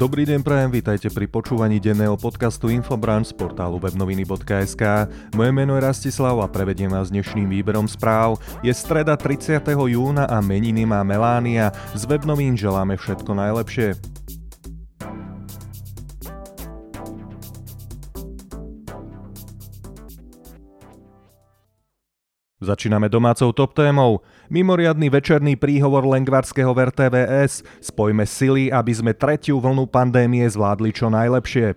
Dobrý deň prajem, vítajte pri počúvaní denného podcastu Infobranch z portálu webnoviny.sk. Moje meno je Rastislav a prevediem vás dnešným výberom správ. Je streda 30. júna a meniny má Melánia. Z webnovín želáme všetko najlepšie. Začíname domácou top témou. Mimoriadný večerný príhovor Lengvarského v RTVS. Spojme sily, aby sme tretiu vlnu pandémie zvládli čo najlepšie.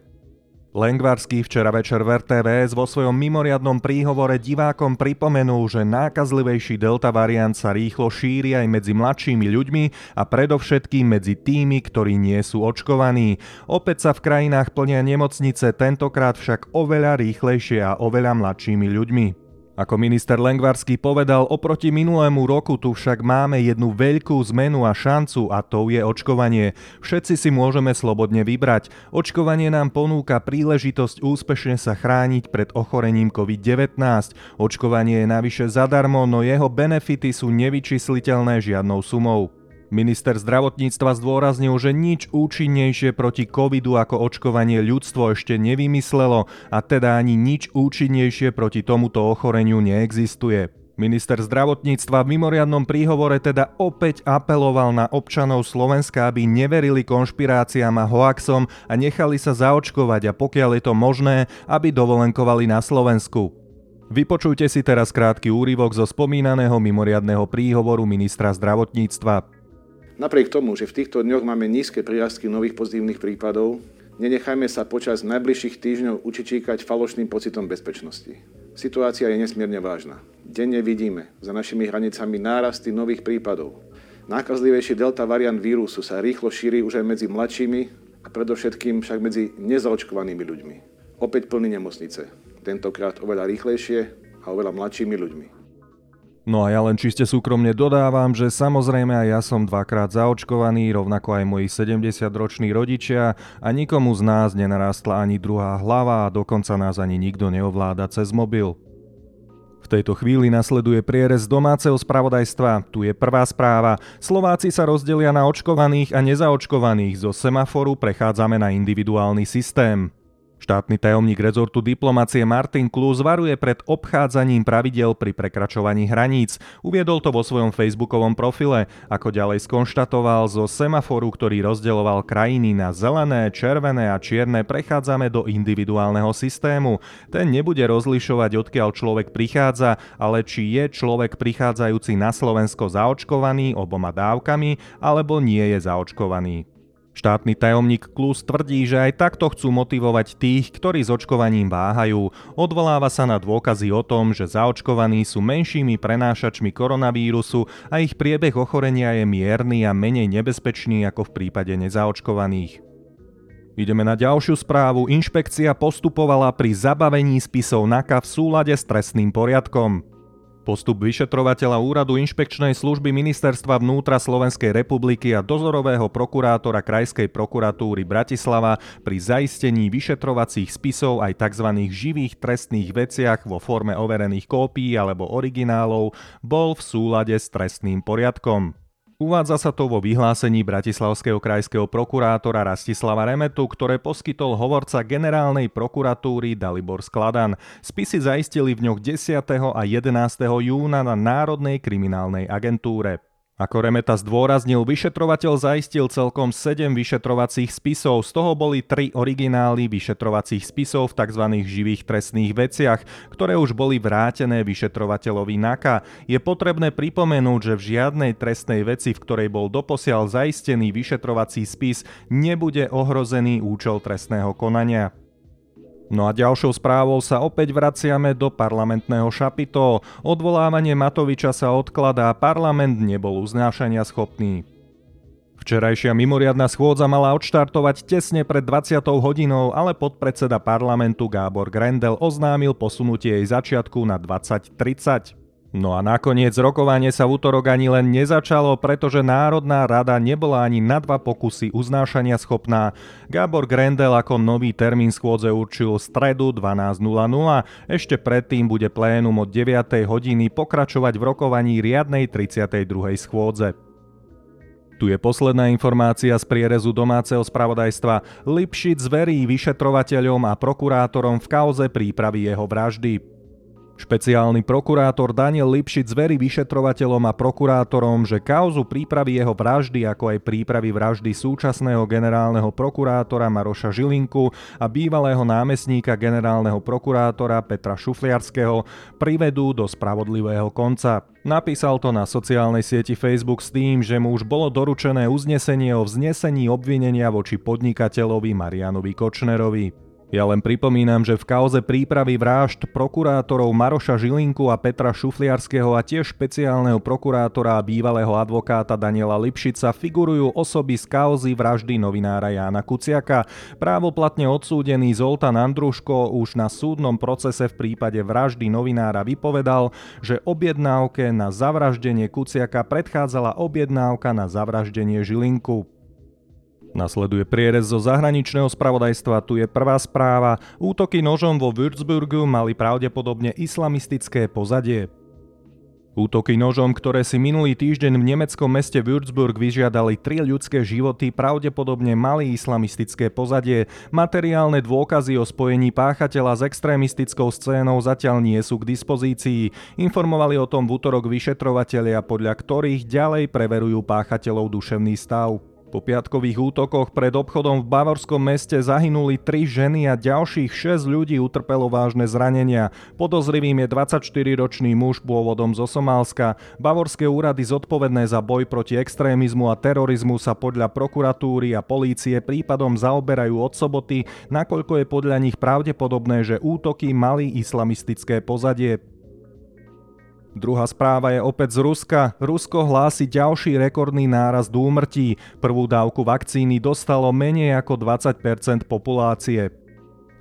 Lengvarský včera večer v RTVS vo svojom mimoriadnom príhovore divákom pripomenul, že nákazlivejší delta variant sa rýchlo šíri aj medzi mladšími ľuďmi a predovšetkým medzi tými, ktorí nie sú očkovaní. Opäť sa v krajinách plnia nemocnice, tentokrát však oveľa rýchlejšie a oveľa mladšími ľuďmi. Ako minister Lengvarský povedal, oproti minulému roku tu však máme jednu veľkú zmenu a šancu a to je očkovanie. Všetci si môžeme slobodne vybrať. Očkovanie nám ponúka príležitosť úspešne sa chrániť pred ochorením COVID-19. Očkovanie je navyše zadarmo, no jeho benefity sú nevyčísliteľné žiadnou sumou. Minister zdravotníctva zdôraznil, že nič účinnejšie proti covidu ako očkovanie ľudstvo ešte nevymyslelo a teda ani nič účinnejšie proti tomuto ochoreniu neexistuje. Minister zdravotníctva v mimoriadnom príhovore teda opäť apeloval na občanov Slovenska, aby neverili konšpiráciám a hoaxom a nechali sa zaočkovať a pokiaľ je to možné, aby dovolenkovali na Slovensku. Vypočujte si teraz krátky úryvok zo spomínaného mimoriadného príhovoru ministra zdravotníctva. Napriek tomu, že v týchto dňoch máme nízke prírastky nových pozitívnych prípadov, nenechajme sa počas najbližších týždňov učičíkať falošným pocitom bezpečnosti. Situácia je nesmierne vážna. Denne vidíme za našimi hranicami nárasty nových prípadov. Nákazlivejší delta variant vírusu sa rýchlo šíri už aj medzi mladšími a predovšetkým však medzi nezaočkovanými ľuďmi. Opäť plný nemocnice. Tentokrát oveľa rýchlejšie a oveľa mladšími ľuďmi. No a ja len čiste súkromne dodávam, že samozrejme aj ja som dvakrát zaočkovaný, rovnako aj moji 70-roční rodičia a nikomu z nás nenarastla ani druhá hlava a dokonca nás ani nikto neovláda cez mobil. V tejto chvíli nasleduje prierez domáceho spravodajstva. Tu je prvá správa. Slováci sa rozdelia na očkovaných a nezaočkovaných. Zo semaforu prechádzame na individuálny systém. Štátny tajomník rezortu diplomacie Martin Klus varuje pred obchádzaním pravidel pri prekračovaní hraníc. Uviedol to vo svojom facebookovom profile. Ako ďalej skonštatoval, zo semaforu, ktorý rozdeľoval krajiny na zelené, červené a čierne, prechádzame do individuálneho systému. Ten nebude rozlišovať, odkiaľ človek prichádza, ale či je človek prichádzajúci na Slovensko zaočkovaný oboma dávkami, alebo nie je zaočkovaný. Štátny tajomník Klus tvrdí, že aj takto chcú motivovať tých, ktorí s očkovaním váhajú. Odvoláva sa na dôkazy o tom, že zaočkovaní sú menšími prenášačmi koronavírusu a ich priebeh ochorenia je mierny a menej nebezpečný ako v prípade nezaočkovaných. Ideme na ďalšiu správu. Inšpekcia postupovala pri zabavení spisov NAKA v súlade s trestným poriadkom. Postup vyšetrovateľa úradu inšpekčnej služby Ministerstva vnútra Slovenskej republiky a dozorového prokurátora Krajskej prokuratúry Bratislava pri zaistení vyšetrovacích spisov aj tzv. živých trestných veciach vo forme overených kópií alebo originálov bol v súlade s trestným poriadkom. Uvádza sa to vo vyhlásení bratislavského krajského prokurátora Rastislava Remetu, ktoré poskytol hovorca generálnej prokuratúry Dalibor Skladan. Spisy zaistili v ňoch 10. a 11. júna na Národnej kriminálnej agentúre. Ako Remeta zdôraznil, vyšetrovateľ zaistil celkom 7 vyšetrovacích spisov, z toho boli 3 originály vyšetrovacích spisov v tzv. živých trestných veciach, ktoré už boli vrátené vyšetrovateľovi NAKA. Je potrebné pripomenúť, že v žiadnej trestnej veci, v ktorej bol doposiaľ zaistený vyšetrovací spis, nebude ohrozený účel trestného konania. No a ďalšou správou sa opäť vraciame do parlamentného šapito. Odvolávanie Matoviča sa odkladá, parlament nebol uznášania schopný. Včerajšia mimoriadná schôdza mala odštartovať tesne pred 20 hodinou, ale podpredseda parlamentu Gábor Grendel oznámil posunutie jej začiatku na 20.30. No a nakoniec rokovanie sa v útorok ani len nezačalo, pretože Národná rada nebola ani na dva pokusy uznášania schopná. Gábor Grendel ako nový termín schôdze určil stredu 12.00. Ešte predtým bude plénum od 9. hodiny pokračovať v rokovaní riadnej 32. schôdze. Tu je posledná informácia z prierezu domáceho spravodajstva. Lipšic zverí vyšetrovateľom a prokurátorom v kauze prípravy jeho vraždy. Špeciálny prokurátor Daniel Lipšic zverí vyšetrovateľom a prokurátorom, že kauzu prípravy jeho vraždy, ako aj prípravy vraždy súčasného generálneho prokurátora Maroša Žilinku a bývalého námestníka generálneho prokurátora Petra Šufliarského privedú do spravodlivého konca. Napísal to na sociálnej sieti Facebook s tým, že mu už bolo doručené uznesenie o vznesení obvinenia voči podnikateľovi Marianovi Kočnerovi. Ja len pripomínam, že v kauze prípravy vražd prokurátorov Maroša Žilinku a Petra Šufliarského a tiež špeciálneho prokurátora a bývalého advokáta Daniela Lipšica figurujú osoby z kauzy vraždy novinára Jána Kuciaka. Právoplatne odsúdený Zoltán Andruško už na súdnom procese v prípade vraždy novinára vypovedal, že objednávke na zavraždenie Kuciaka predchádzala objednávka na zavraždenie Žilinku. Nasleduje prierez zo zahraničného spravodajstva, tu je prvá správa. Útoky nožom vo Würzburgu mali pravdepodobne islamistické pozadie. Útoky nožom, ktoré si minulý týždeň v nemeckom meste Würzburg vyžiadali tri ľudské životy, pravdepodobne mali islamistické pozadie. Materiálne dôkazy o spojení páchateľa s extrémistickou scénou zatiaľ nie sú k dispozícii. Informovali o tom v útorok vyšetrovatelia, podľa ktorých ďalej preverujú páchateľov duševný stav. Po piatkových útokoch pred obchodom v Bavorskom meste zahynuli tri ženy a ďalších 6 ľudí utrpelo vážne zranenia. Podozrivým je 24-ročný muž pôvodom zo Somálska. Bavorské úrady zodpovedné za boj proti extrémizmu a terorizmu sa podľa prokuratúry a polície prípadom zaoberajú od soboty, nakoľko je podľa nich pravdepodobné, že útoky mali islamistické pozadie. Druhá správa je opäť z Ruska. Rusko hlási ďalší rekordný nárast úmrtí. Prvú dávku vakcíny dostalo menej ako 20% populácie.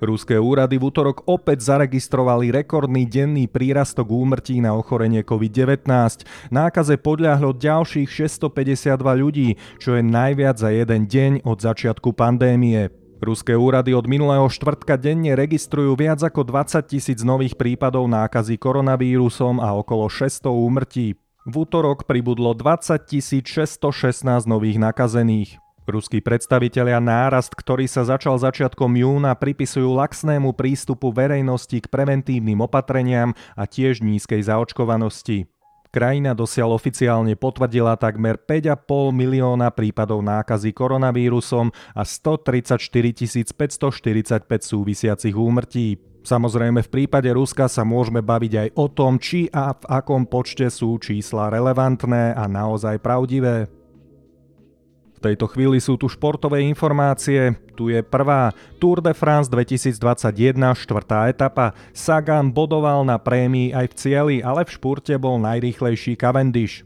Ruské úrady v útorok opäť zaregistrovali rekordný denný prírastok úmrtí na ochorenie COVID-19. Nákaze podľahlo ďalších 652 ľudí, čo je najviac za jeden deň od začiatku pandémie. Ruské úrady od minulého štvrtka denne registrujú viac ako 20 tisíc nových prípadov nákazy koronavírusom a okolo 600 úmrtí. V útorok pribudlo 20 616 nových nakazených. Ruskí predstavitelia nárast, ktorý sa začal začiatkom júna, pripisujú laxnému prístupu verejnosti k preventívnym opatreniam a tiež nízkej zaočkovanosti. Krajina dosiaľ oficiálne potvrdila takmer 5,5 milióna prípadov nákazy koronavírusom a 134 545 súvisiacich úmrtí. Samozrejme v prípade Ruska sa môžeme baviť aj o tom, či a v akom počte sú čísla relevantné a naozaj pravdivé tejto chvíli sú tu športové informácie. Tu je prvá. Tour de France 2021, štvrtá etapa. Sagan bodoval na prémii aj v cieli, ale v špurte bol najrýchlejší Cavendish.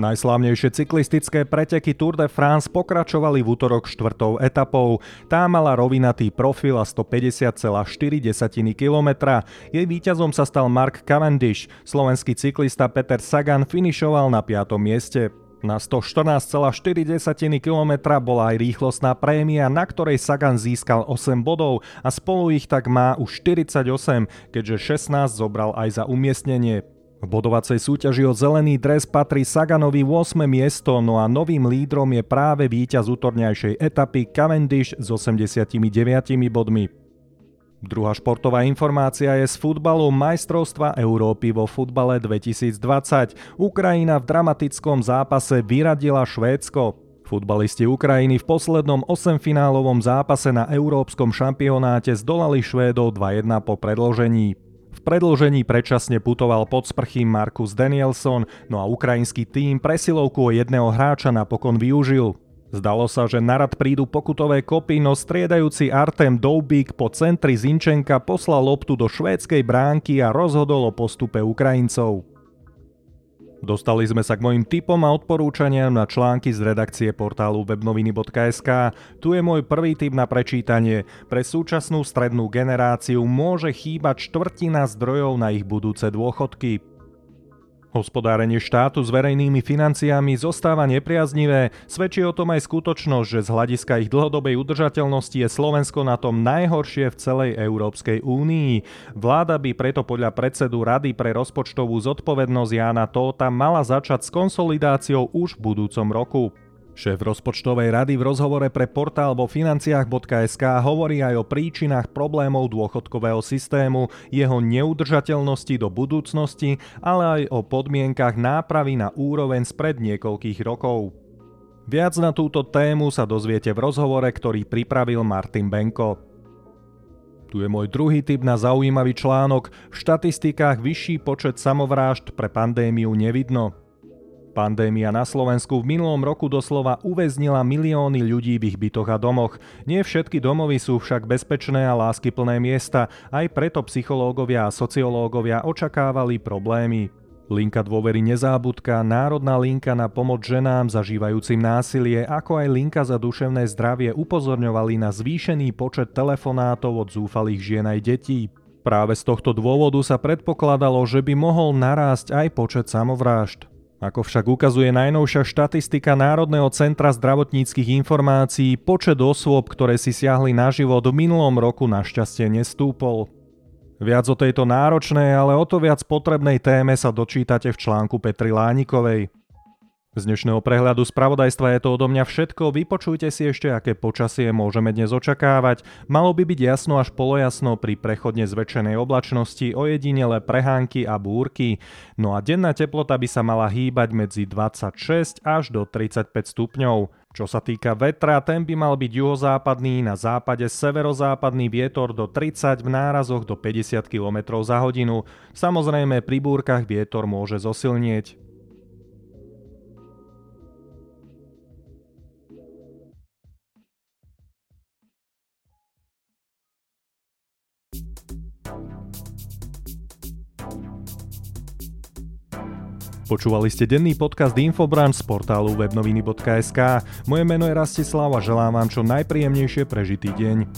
Najslávnejšie cyklistické preteky Tour de France pokračovali v útorok štvrtou etapou. Tá mala rovinatý profil a 150,4 km. Jej víťazom sa stal Mark Cavendish. Slovenský cyklista Peter Sagan finišoval na 5. mieste. Na 114,4 km bola aj rýchlostná prémia, na ktorej Sagan získal 8 bodov a spolu ich tak má už 48, keďže 16 zobral aj za umiestnenie. V bodovacej súťaži o zelený dres patrí Saganovi 8. miesto, no a novým lídrom je práve víťaz útorňajšej etapy Cavendish s 89 bodmi. Druhá športová informácia je z futbalu majstrovstva Európy vo futbale 2020. Ukrajina v dramatickom zápase vyradila Švédsko. Futbalisti Ukrajiny v poslednom 8-finálovom zápase na európskom šampionáte zdolali Švédov 2-1 po predložení. V predlžení predčasne putoval pod sprchým Markus Danielson, no a ukrajinský tým presilovku o jedného hráča napokon využil. Zdalo sa, že narad prídu pokutové kopy, no striedajúci Artem Doubik po centri Zinčenka poslal loptu do švédskej bránky a rozhodol o postupe Ukrajincov. Dostali sme sa k mojim tipom a odporúčaniam na články z redakcie portálu webnoviny.sk. Tu je môj prvý tip na prečítanie. Pre súčasnú strednú generáciu môže chýbať štvrtina zdrojov na ich budúce dôchodky. Hospodárenie štátu s verejnými financiami zostáva nepriaznivé, svedčí o tom aj skutočnosť, že z hľadiska ich dlhodobej udržateľnosti je Slovensko na tom najhoršie v celej Európskej únii. Vláda by preto podľa predsedu Rady pre rozpočtovú zodpovednosť Jána Tóta mala začať s konsolidáciou už v budúcom roku. Šéf rozpočtovej rady v rozhovore pre portál vo financiách.sk hovorí aj o príčinách problémov dôchodkového systému, jeho neudržateľnosti do budúcnosti, ale aj o podmienkach nápravy na úroveň spred niekoľkých rokov. Viac na túto tému sa dozviete v rozhovore, ktorý pripravil Martin Benko. Tu je môj druhý tip na zaujímavý článok. V štatistikách vyšší počet samovrážd pre pandémiu nevidno. Pandémia na Slovensku v minulom roku doslova uväznila milióny ľudí v ich bytoch a domoch. Nie všetky domovy sú však bezpečné a láskyplné miesta, aj preto psychológovia a sociológovia očakávali problémy. Linka dôvery nezábudka, Národná linka na pomoc ženám zažívajúcim násilie, ako aj linka za duševné zdravie upozorňovali na zvýšený počet telefonátov od zúfalých žien aj detí. Práve z tohto dôvodu sa predpokladalo, že by mohol narásť aj počet samovrážd. Ako však ukazuje najnovšia štatistika Národného centra zdravotníckých informácií, počet osôb, ktoré si siahli na život v minulom roku našťastie nestúpol. Viac o tejto náročnej, ale o to viac potrebnej téme sa dočítate v článku Petri Lánikovej. Z dnešného prehľadu spravodajstva je to odo mňa všetko, vypočujte si ešte, aké počasie môžeme dnes očakávať. Malo by byť jasno až polojasno pri prechodne zväčšenej oblačnosti, ojedinele prehánky a búrky. No a denná teplota by sa mala hýbať medzi 26 až do 35 stupňov. Čo sa týka vetra, ten by mal byť juhozápadný, na západe severozápadný vietor do 30 v nárazoch do 50 km za hodinu. Samozrejme pri búrkach vietor môže zosilnieť. Počúvali ste denný podcast Infobranch z portálu webnoviny.sk. Moje meno je Rastislav a želám vám čo najpríjemnejšie prežitý deň.